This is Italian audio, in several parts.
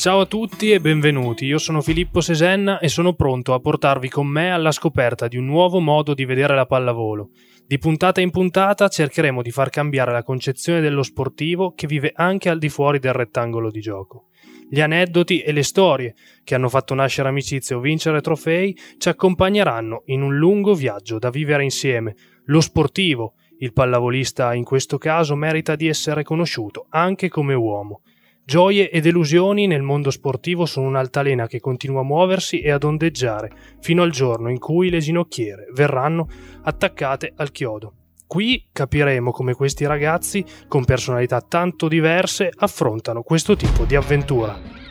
Ciao a tutti e benvenuti, io sono Filippo Sesenna e sono pronto a portarvi con me alla scoperta di un nuovo modo di vedere la pallavolo. Di puntata in puntata cercheremo di far cambiare la concezione dello sportivo che vive anche al di fuori del rettangolo di gioco. Gli aneddoti e le storie che hanno fatto nascere amicizie o vincere trofei ci accompagneranno in un lungo viaggio da vivere insieme. Lo sportivo, il pallavolista in questo caso, merita di essere conosciuto anche come uomo. Gioie e delusioni nel mondo sportivo sono un'altalena che continua a muoversi e ad ondeggiare fino al giorno in cui le ginocchiere verranno attaccate al chiodo. Qui capiremo come questi ragazzi, con personalità tanto diverse, affrontano questo tipo di avventura.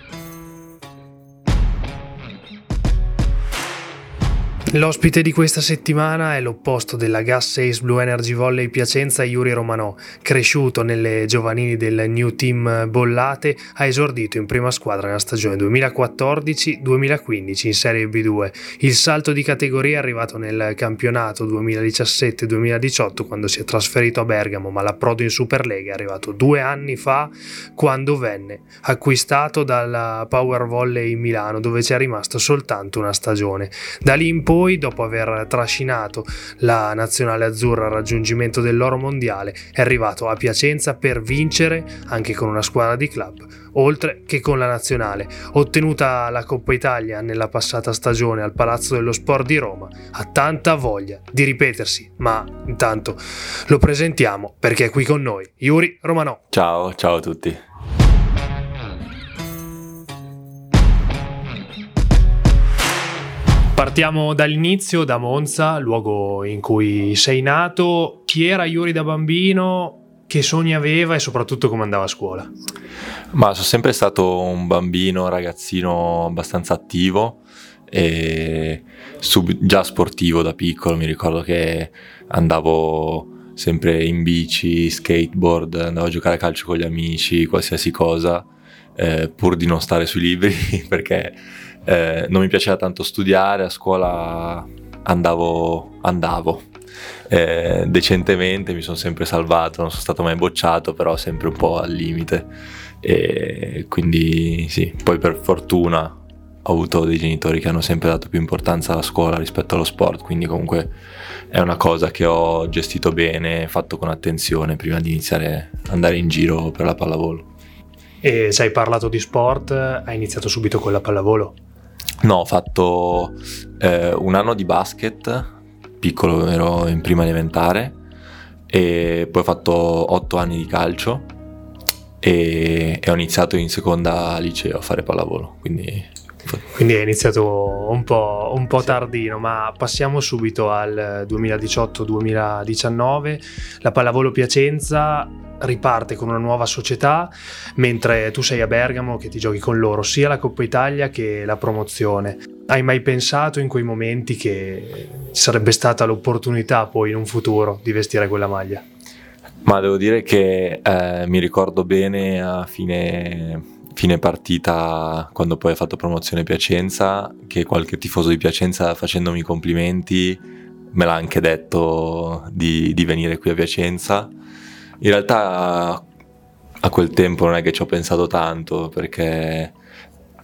L'ospite di questa settimana è l'opposto della Gas 6 Blue Energy Volley Piacenza Yuri Romanò, cresciuto nelle giovanili del New Team Bollate, ha esordito in prima squadra nella stagione 2014-2015 in Serie B2. Il salto di categoria è arrivato nel campionato 2017-2018 quando si è trasferito a Bergamo, ma l'approdo in Superlega è arrivato due anni fa quando venne acquistato dalla Power Volley Milano dove ci è rimasto soltanto una stagione. Da lì in poi poi, dopo aver trascinato la nazionale azzurra al raggiungimento dell'oro mondiale, è arrivato a Piacenza per vincere anche con una squadra di club, oltre che con la nazionale. Ottenuta la Coppa Italia nella passata stagione al Palazzo dello Sport di Roma, ha tanta voglia di ripetersi, ma intanto lo presentiamo perché è qui con noi, Yuri Romanò. Ciao, ciao a tutti. Partiamo dall'inizio, da Monza, luogo in cui sei nato. Chi era Yuri da bambino? Che sogni aveva e soprattutto come andava a scuola? Ma sono sempre stato un bambino, ragazzino abbastanza attivo e sub- già sportivo da piccolo. Mi ricordo che andavo sempre in bici, skateboard, andavo a giocare a calcio con gli amici, qualsiasi cosa, eh, pur di non stare sui libri perché eh, non mi piaceva tanto studiare, a scuola andavo, andavo. Eh, decentemente mi sono sempre salvato, non sono stato mai bocciato, però sempre un po' al limite. E quindi sì, poi per fortuna ho avuto dei genitori che hanno sempre dato più importanza alla scuola rispetto allo sport, quindi comunque è una cosa che ho gestito bene, fatto con attenzione prima di iniziare ad andare in giro per la pallavolo. E se hai parlato di sport, hai iniziato subito con la pallavolo? No, ho fatto eh, un anno di basket, piccolo ero in prima elementare, e poi ho fatto otto anni di calcio e, e ho iniziato in seconda liceo a fare pallavolo, quindi quindi è iniziato un po', un po', tardino, ma passiamo subito al 2018-2019. La Pallavolo Piacenza riparte con una nuova società, mentre tu sei a Bergamo che ti giochi con loro sia la Coppa Italia che la promozione. Hai mai pensato in quei momenti che sarebbe stata l'opportunità poi in un futuro di vestire quella maglia? Ma devo dire che eh, mi ricordo bene a fine, fine partita, quando poi ho fatto promozione Piacenza, che qualche tifoso di Piacenza facendomi complimenti me l'ha anche detto di, di venire qui a Piacenza in realtà a quel tempo non è che ci ho pensato tanto perché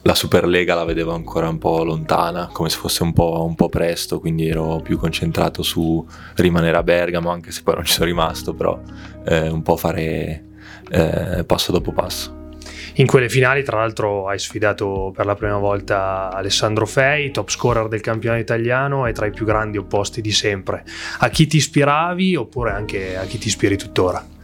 la Superlega la vedevo ancora un po' lontana, come se fosse un po', un po', presto, quindi ero più concentrato su rimanere a Bergamo, anche se poi non ci sono rimasto, però eh, un po' fare eh, passo dopo passo. In quelle finali, tra l'altro, hai sfidato per la prima volta Alessandro Fei, top scorer del campionato italiano e tra i più grandi opposti di sempre. A chi ti ispiravi oppure anche a chi ti ispiri tuttora?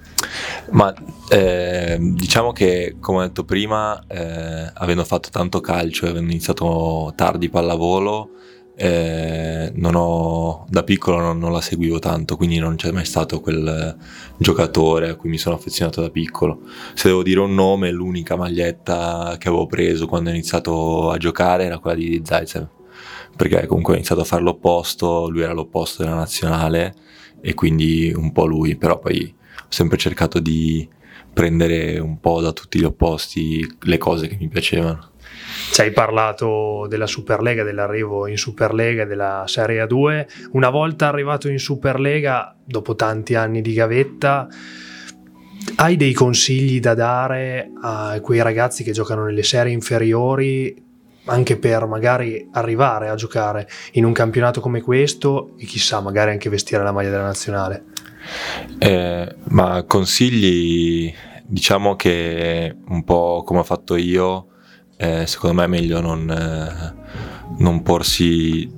Ma eh, diciamo che, come ho detto prima, eh, avendo fatto tanto calcio e avendo iniziato tardi pallavolo, eh, ho, da piccolo non, non, la seguivo tanto, quindi non c'è mai stato quel giocatore a cui mi sono affezionato da piccolo. Se devo dire un nome, l'unica maglietta che avevo preso quando ho iniziato a giocare era quella di Zaitsev, perché comunque ho iniziato a fare l'opposto, lui era l'opposto della nazionale e quindi un po' lui, però poi sempre cercato di prendere un po' da tutti gli opposti le cose che mi piacevano. Ci hai parlato della Superlega, dell'arrivo in Superlega, della Serie A2. Una volta arrivato in Superlega, dopo tanti anni di gavetta, hai dei consigli da dare a quei ragazzi che giocano nelle serie inferiori anche per magari arrivare a giocare in un campionato come questo e chissà, magari anche vestire la maglia della nazionale? Eh, ma consigli, diciamo che un po' come ho fatto io, eh, secondo me è meglio non, eh, non, porsi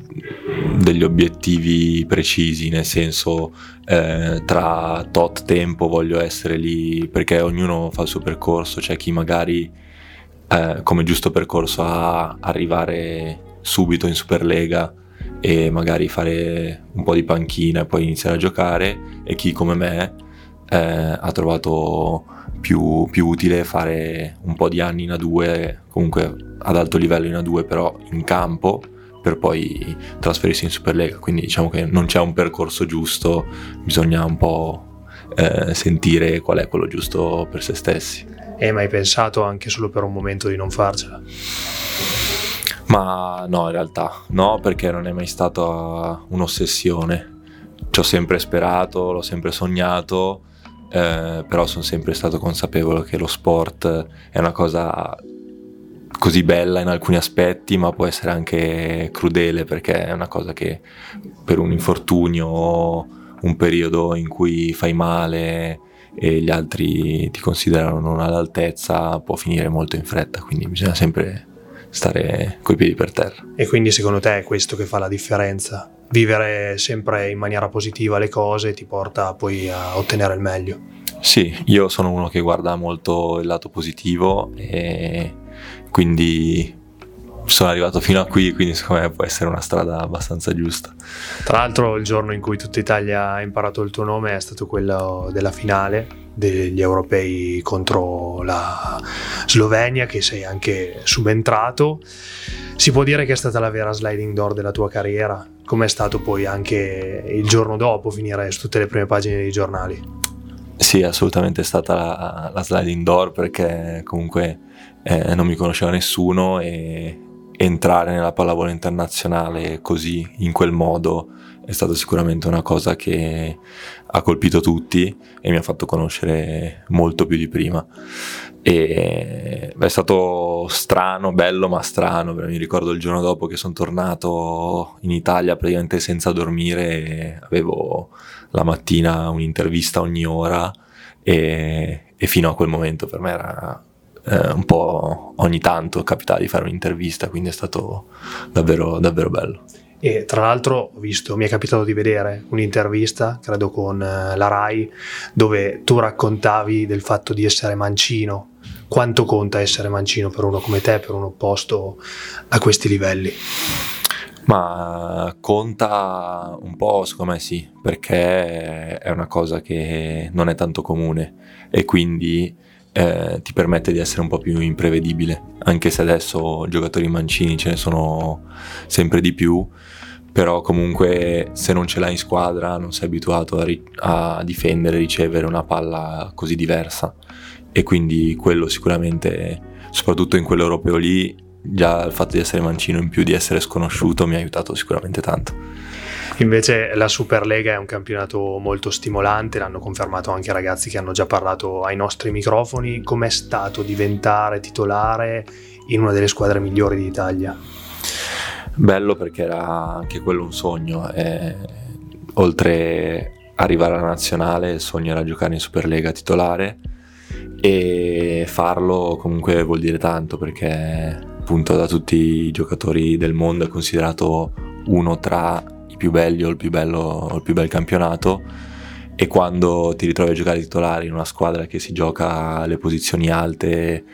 degli obiettivi precisi, nel senso eh, tra tot tempo voglio essere lì, perché ognuno fa il suo percorso, c'è chi magari eh, come giusto percorso a arrivare subito in Superlega e magari fare un po' di panchina e poi iniziare a giocare e chi come me eh, ha trovato più, più, utile fare un po' di anni in A2, comunque ad alto livello in A2 però in campo per poi trasferirsi in Superlega, quindi diciamo che non c'è un percorso giusto, bisogna un po' eh, sentire qual è quello giusto per se stessi. E mai pensato anche solo per un momento di non farcela? Ma no, in realtà no, perché non è mai stata un'ossessione. Ci ho sempre sperato, l'ho sempre sognato, eh, però sono sempre stato consapevole che lo sport è una cosa così bella in alcuni aspetti, ma può essere anche crudele perché è una cosa che per un infortunio, un periodo in cui fai male, e gli altri ti considerano non all'altezza può finire molto in fretta, quindi bisogna sempre stare coi piedi per terra. E quindi secondo te è questo che fa la differenza? Vivere sempre in maniera positiva le cose ti porta poi a ottenere il meglio? Sì, io sono uno che guarda molto il lato positivo e quindi sono arrivato fino a qui, quindi secondo me può essere una strada abbastanza giusta. Tra l'altro il giorno in cui tutta Italia ha imparato il tuo nome è stato quello della finale degli europei contro la Slovenia che sei anche subentrato. Si può dire che è stata la vera sliding door della tua carriera? Com'è stato poi anche il giorno dopo finire su tutte le prime pagine dei giornali? Sì, assolutamente è stata la, la sliding door perché comunque eh, non mi conosceva nessuno e entrare nella pallavolo internazionale così, in quel modo, è stata sicuramente una cosa che ha colpito tutti e mi ha fatto conoscere molto più di prima. E è stato strano, bello ma strano, mi ricordo il giorno dopo che sono tornato in Italia praticamente senza dormire, avevo la mattina un'intervista ogni ora e, e fino a quel momento per me era eh, un po' ogni tanto capitava di fare un'intervista, quindi è stato davvero, davvero bello. E tra l'altro ho visto, mi è capitato di vedere un'intervista, credo con eh, la RAI, dove tu raccontavi del fatto di essere mancino. Quanto conta essere mancino per uno come te, per un opposto a questi livelli? Ma conta un po', secondo me sì, perché è una cosa che non è tanto comune e quindi eh, ti permette di essere un po' più imprevedibile, anche se adesso giocatori mancini ce ne sono sempre di più, però comunque se non ce l'hai in squadra non sei abituato a, ri- a difendere, ricevere una palla così diversa e quindi quello sicuramente, soprattutto in quell'europeo lì, già il fatto di essere mancino in più di essere sconosciuto mi ha aiutato sicuramente tanto. Invece la Superlega è un campionato molto stimolante, l'hanno confermato anche i ragazzi che hanno già parlato ai nostri microfoni. Com'è stato diventare titolare in una delle squadre migliori d'Italia? Bello perché era anche quello un sogno. Eh, oltre arrivare alla nazionale, il sogno era giocare in Superlega titolare e farlo comunque vuol dire tanto perché appunto da tutti i giocatori del mondo è considerato uno tra più belli o il più, bello, o il più bel campionato e quando ti ritrovi a giocare titolare in una squadra che si gioca alle posizioni alte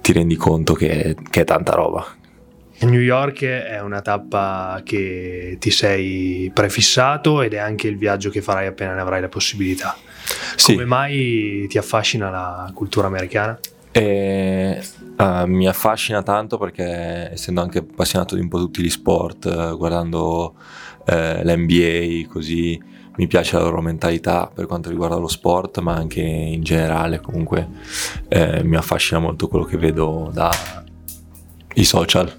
ti rendi conto che, che è tanta roba. New York è una tappa che ti sei prefissato ed è anche il viaggio che farai appena ne avrai la possibilità. Sì. Come mai ti affascina la cultura americana? E, uh, mi affascina tanto perché essendo anche appassionato di un po' tutti gli sport, uh, guardando uh, l'NBA così mi piace la loro mentalità per quanto riguarda lo sport, ma anche in generale comunque eh, mi affascina molto quello che vedo dai social.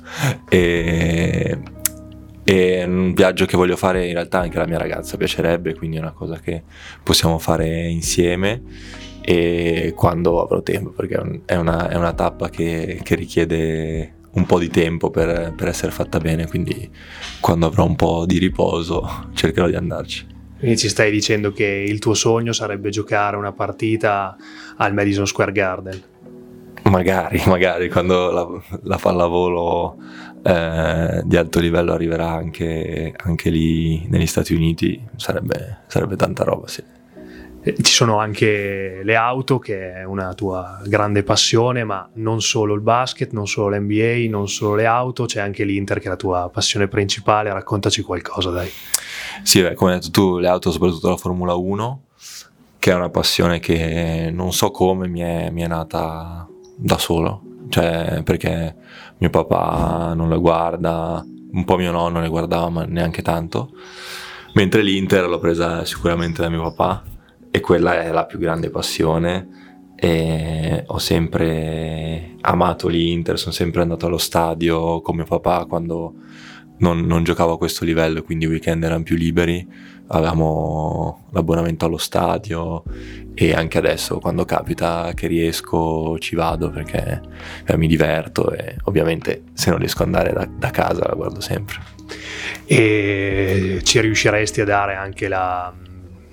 E, è un viaggio che voglio fare in realtà anche la mia ragazza piacerebbe, quindi è una cosa che possiamo fare insieme e quando avrò tempo, perché è una, è una tappa che, che, richiede un po' di tempo per, per essere fatta bene, quindi quando avrò un po' di riposo cercherò di andarci. Quindi ci stai dicendo che il tuo sogno sarebbe giocare una partita al Madison Square Garden? Magari, magari quando la, la pallavolo eh, di alto livello arriverà anche, anche, lì negli Stati Uniti, sarebbe, sarebbe tanta roba, sì. Eh, ci sono anche le auto, che è una tua grande passione, ma non solo il basket, non solo l'NBA, non solo le auto, c'è anche l'Inter che è la tua passione principale. Raccontaci qualcosa, dai. Sì, beh, come hai detto tu, le auto, soprattutto la Formula 1, che è una passione che non so come mi è, mi è nata da solo, cioè perché mio papà non le guarda, un po' mio nonno le guardava, ma neanche tanto. Mentre l'Inter l'ho presa sicuramente da mio papà e quella è la più grande passione e ho sempre amato l'Inter, sono sempre andato allo stadio con mio papà quando non, non giocavo a questo livello, quindi i weekend erano più liberi, avevamo l'abbonamento allo stadio e anche adesso quando capita che riesco ci vado perché eh, mi diverto e ovviamente se non riesco ad andare da, da casa la guardo sempre. E ci riusciresti a dare anche la,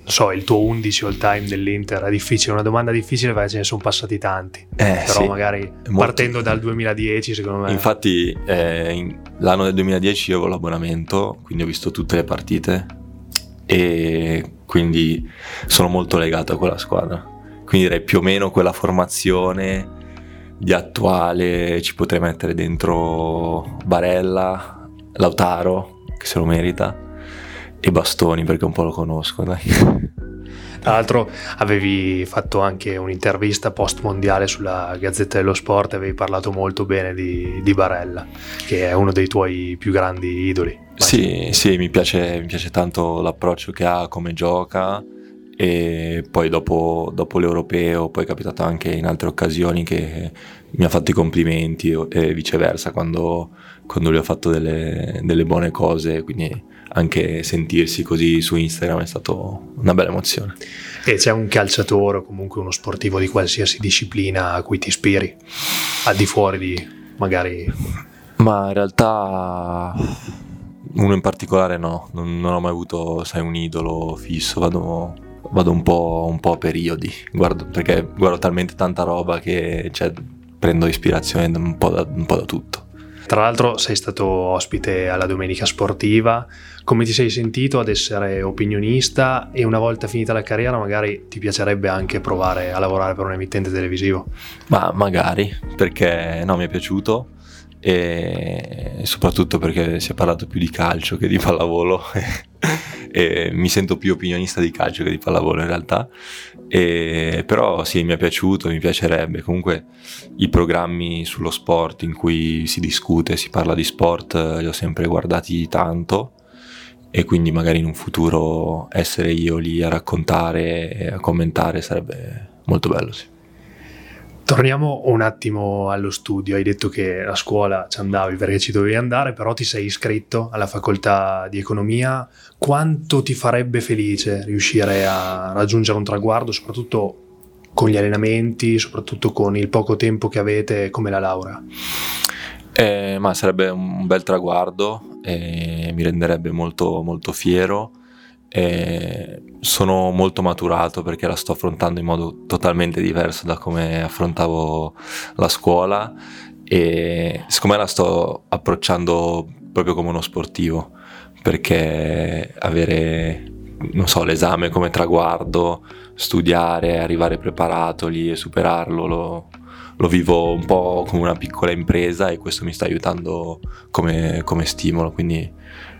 so, il tuo 11 all time dell'Inter? È difficile, una domanda difficile perché ce ne sono passati tanti. Eh, Però sì, magari molto... partendo dal 2010, secondo me. Infatti, eh, in, l'anno del 2010 io avevo l'abbonamento, quindi ho visto tutte le partite e quindi sono molto legato a quella squadra. Quindi direi più o meno quella formazione di attuale ci potrei mettere dentro Barella, Lautaro, che se lo merita e Bastoni perché un po' lo conosco, dai. Tra l'altro avevi fatto anche un'intervista post mondiale sulla Gazzetta dello Sport e avevi parlato molto bene di, di, Barella, che è uno dei tuoi più grandi idoli. Sì, sì, mi piace, mi piace tanto l'approccio che ha, come gioca e poi dopo, dopo, l'europeo poi è capitato anche in altre occasioni che mi ha fatto i complimenti e viceversa quando, quando lui ha fatto delle, delle buone cose, quindi anche sentirsi così su Instagram è stata una bella emozione. E c'è un calciatore o comunque uno sportivo di qualsiasi disciplina a cui ti ispiri, al di fuori di magari... Ma in realtà uno in particolare no, non, non ho mai avuto sai, un idolo fisso, vado, vado un, po', un, po', a periodi, guardo, perché guardo talmente tanta roba che cioè, prendo ispirazione un po' da, un po' da tutto. Tra l'altro sei stato ospite alla Domenica Sportiva, come ti sei sentito ad essere opinionista? E una volta finita la carriera magari ti piacerebbe anche provare a lavorare per un emittente televisivo? Ma magari, perché no, mi è piaciuto. E soprattutto perché si è parlato più di calcio che di pallavolo e mi sento più opinionista di calcio che di pallavolo in realtà. E, però sì mi è piaciuto mi piacerebbe. Comunque i programmi sullo sport in cui si discute si parla di sport li ho sempre guardati tanto. E quindi magari in un futuro essere io lì a raccontare e a commentare sarebbe molto bello sì Torniamo un attimo allo studio. Hai detto che a scuola ci andavi perché ci dovevi andare, però ti sei iscritto alla facoltà di economia. Quanto ti farebbe felice riuscire a raggiungere un traguardo, soprattutto con gli allenamenti, soprattutto con il poco tempo che avete come la laurea? Eh, ma sarebbe un bel traguardo e mi renderebbe molto, molto fiero e sono molto maturato perché la sto affrontando in modo totalmente diverso da come affrontavo la scuola. E secondo me la sto approcciando proprio come uno sportivo perché avere non so, l'esame come traguardo, studiare, arrivare preparato lì e superarlo lo, lo vivo un po' come una piccola impresa e questo mi sta aiutando come, come stimolo, quindi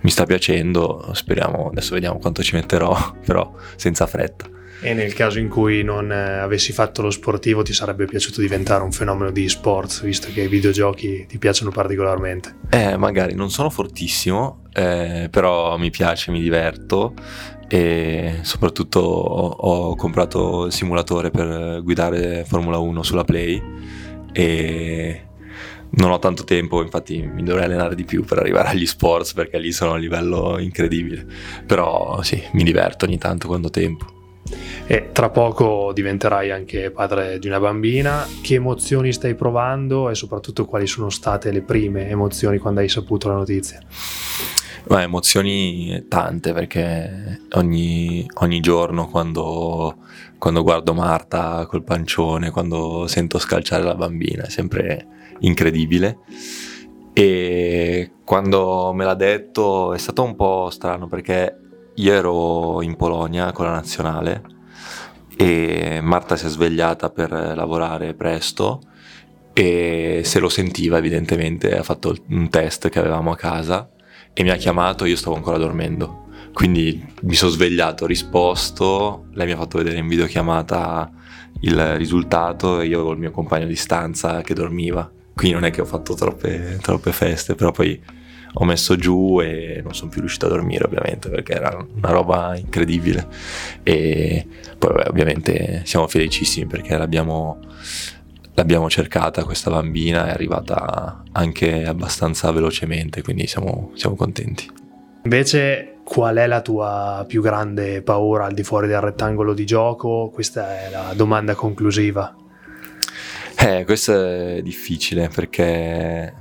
mi sta piacendo, speriamo, adesso vediamo quanto ci metterò, però senza fretta. E nel caso in cui non eh, avessi fatto lo sportivo ti sarebbe piaciuto diventare un fenomeno di sports, visto che i videogiochi ti piacciono particolarmente? Eh, magari non sono fortissimo, eh, però mi piace, mi diverto e soprattutto ho, ho comprato il simulatore per guidare Formula 1 sulla Play e non ho tanto tempo, infatti mi dovrei allenare di più per arrivare agli sports perché lì sono a un livello incredibile. Però sì, mi diverto ogni tanto quando ho tempo. E tra poco diventerai anche padre di una bambina. Che emozioni stai provando e soprattutto quali sono state le prime emozioni quando hai saputo la notizia? Ma emozioni tante perché ogni, ogni giorno quando, quando, guardo Marta col pancione, quando sento scalciare la bambina, è sempre incredibile. E quando me l'ha detto è stato un po' strano perché io ero in Polonia con la nazionale e Marta si è svegliata per lavorare presto e se lo sentiva evidentemente, ha fatto un test che avevamo a casa e mi ha chiamato, io stavo ancora dormendo. Quindi mi sono svegliato, ho risposto, lei mi ha fatto vedere in videochiamata il risultato e io avevo il mio compagno di stanza che dormiva. Quindi non è che ho fatto troppe, troppe feste, però poi ho messo giù e non sono più riuscito a dormire ovviamente perché era una roba incredibile e poi vabbè, ovviamente siamo felicissimi perché l'abbiamo, l'abbiamo cercata questa bambina è arrivata anche abbastanza velocemente quindi siamo, siamo contenti. Invece qual è la tua più grande paura al di fuori del rettangolo di gioco? Questa è la domanda conclusiva. Eh, questo è difficile perché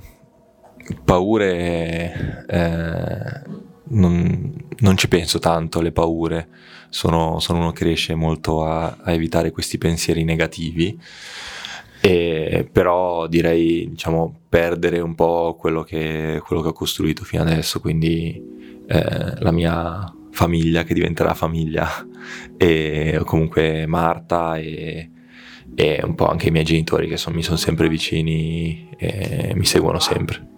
paure eh, non, non, ci penso tanto alle paure sono, sono uno che riesce molto a, a, evitare questi pensieri negativi e, però direi diciamo perdere un po' quello che, quello che ho costruito fino adesso quindi eh, la mia famiglia che diventerà famiglia. E comunque Marta e, e un po' anche i miei genitori che son, mi sono sempre vicini e mi seguono sempre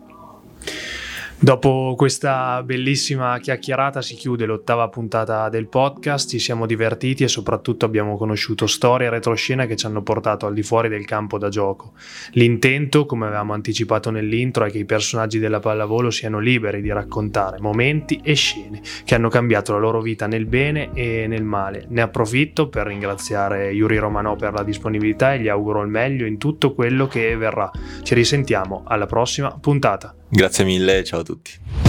Dopo questa bellissima chiacchierata si chiude l'ottava puntata del podcast, ci siamo divertiti e soprattutto abbiamo conosciuto storie e retroscena che ci hanno portato al di fuori del campo da gioco. L'intento, come avevamo anticipato nell'intro, è che i personaggi della pallavolo siano liberi di raccontare momenti e scene che hanno cambiato la loro vita nel bene e nel male. Ne approfitto per ringraziare Yuri Romano per la disponibilità e gli auguro il meglio in tutto quello che verrà. Ci risentiamo alla prossima puntata. Grazie mille, ciao a tutti.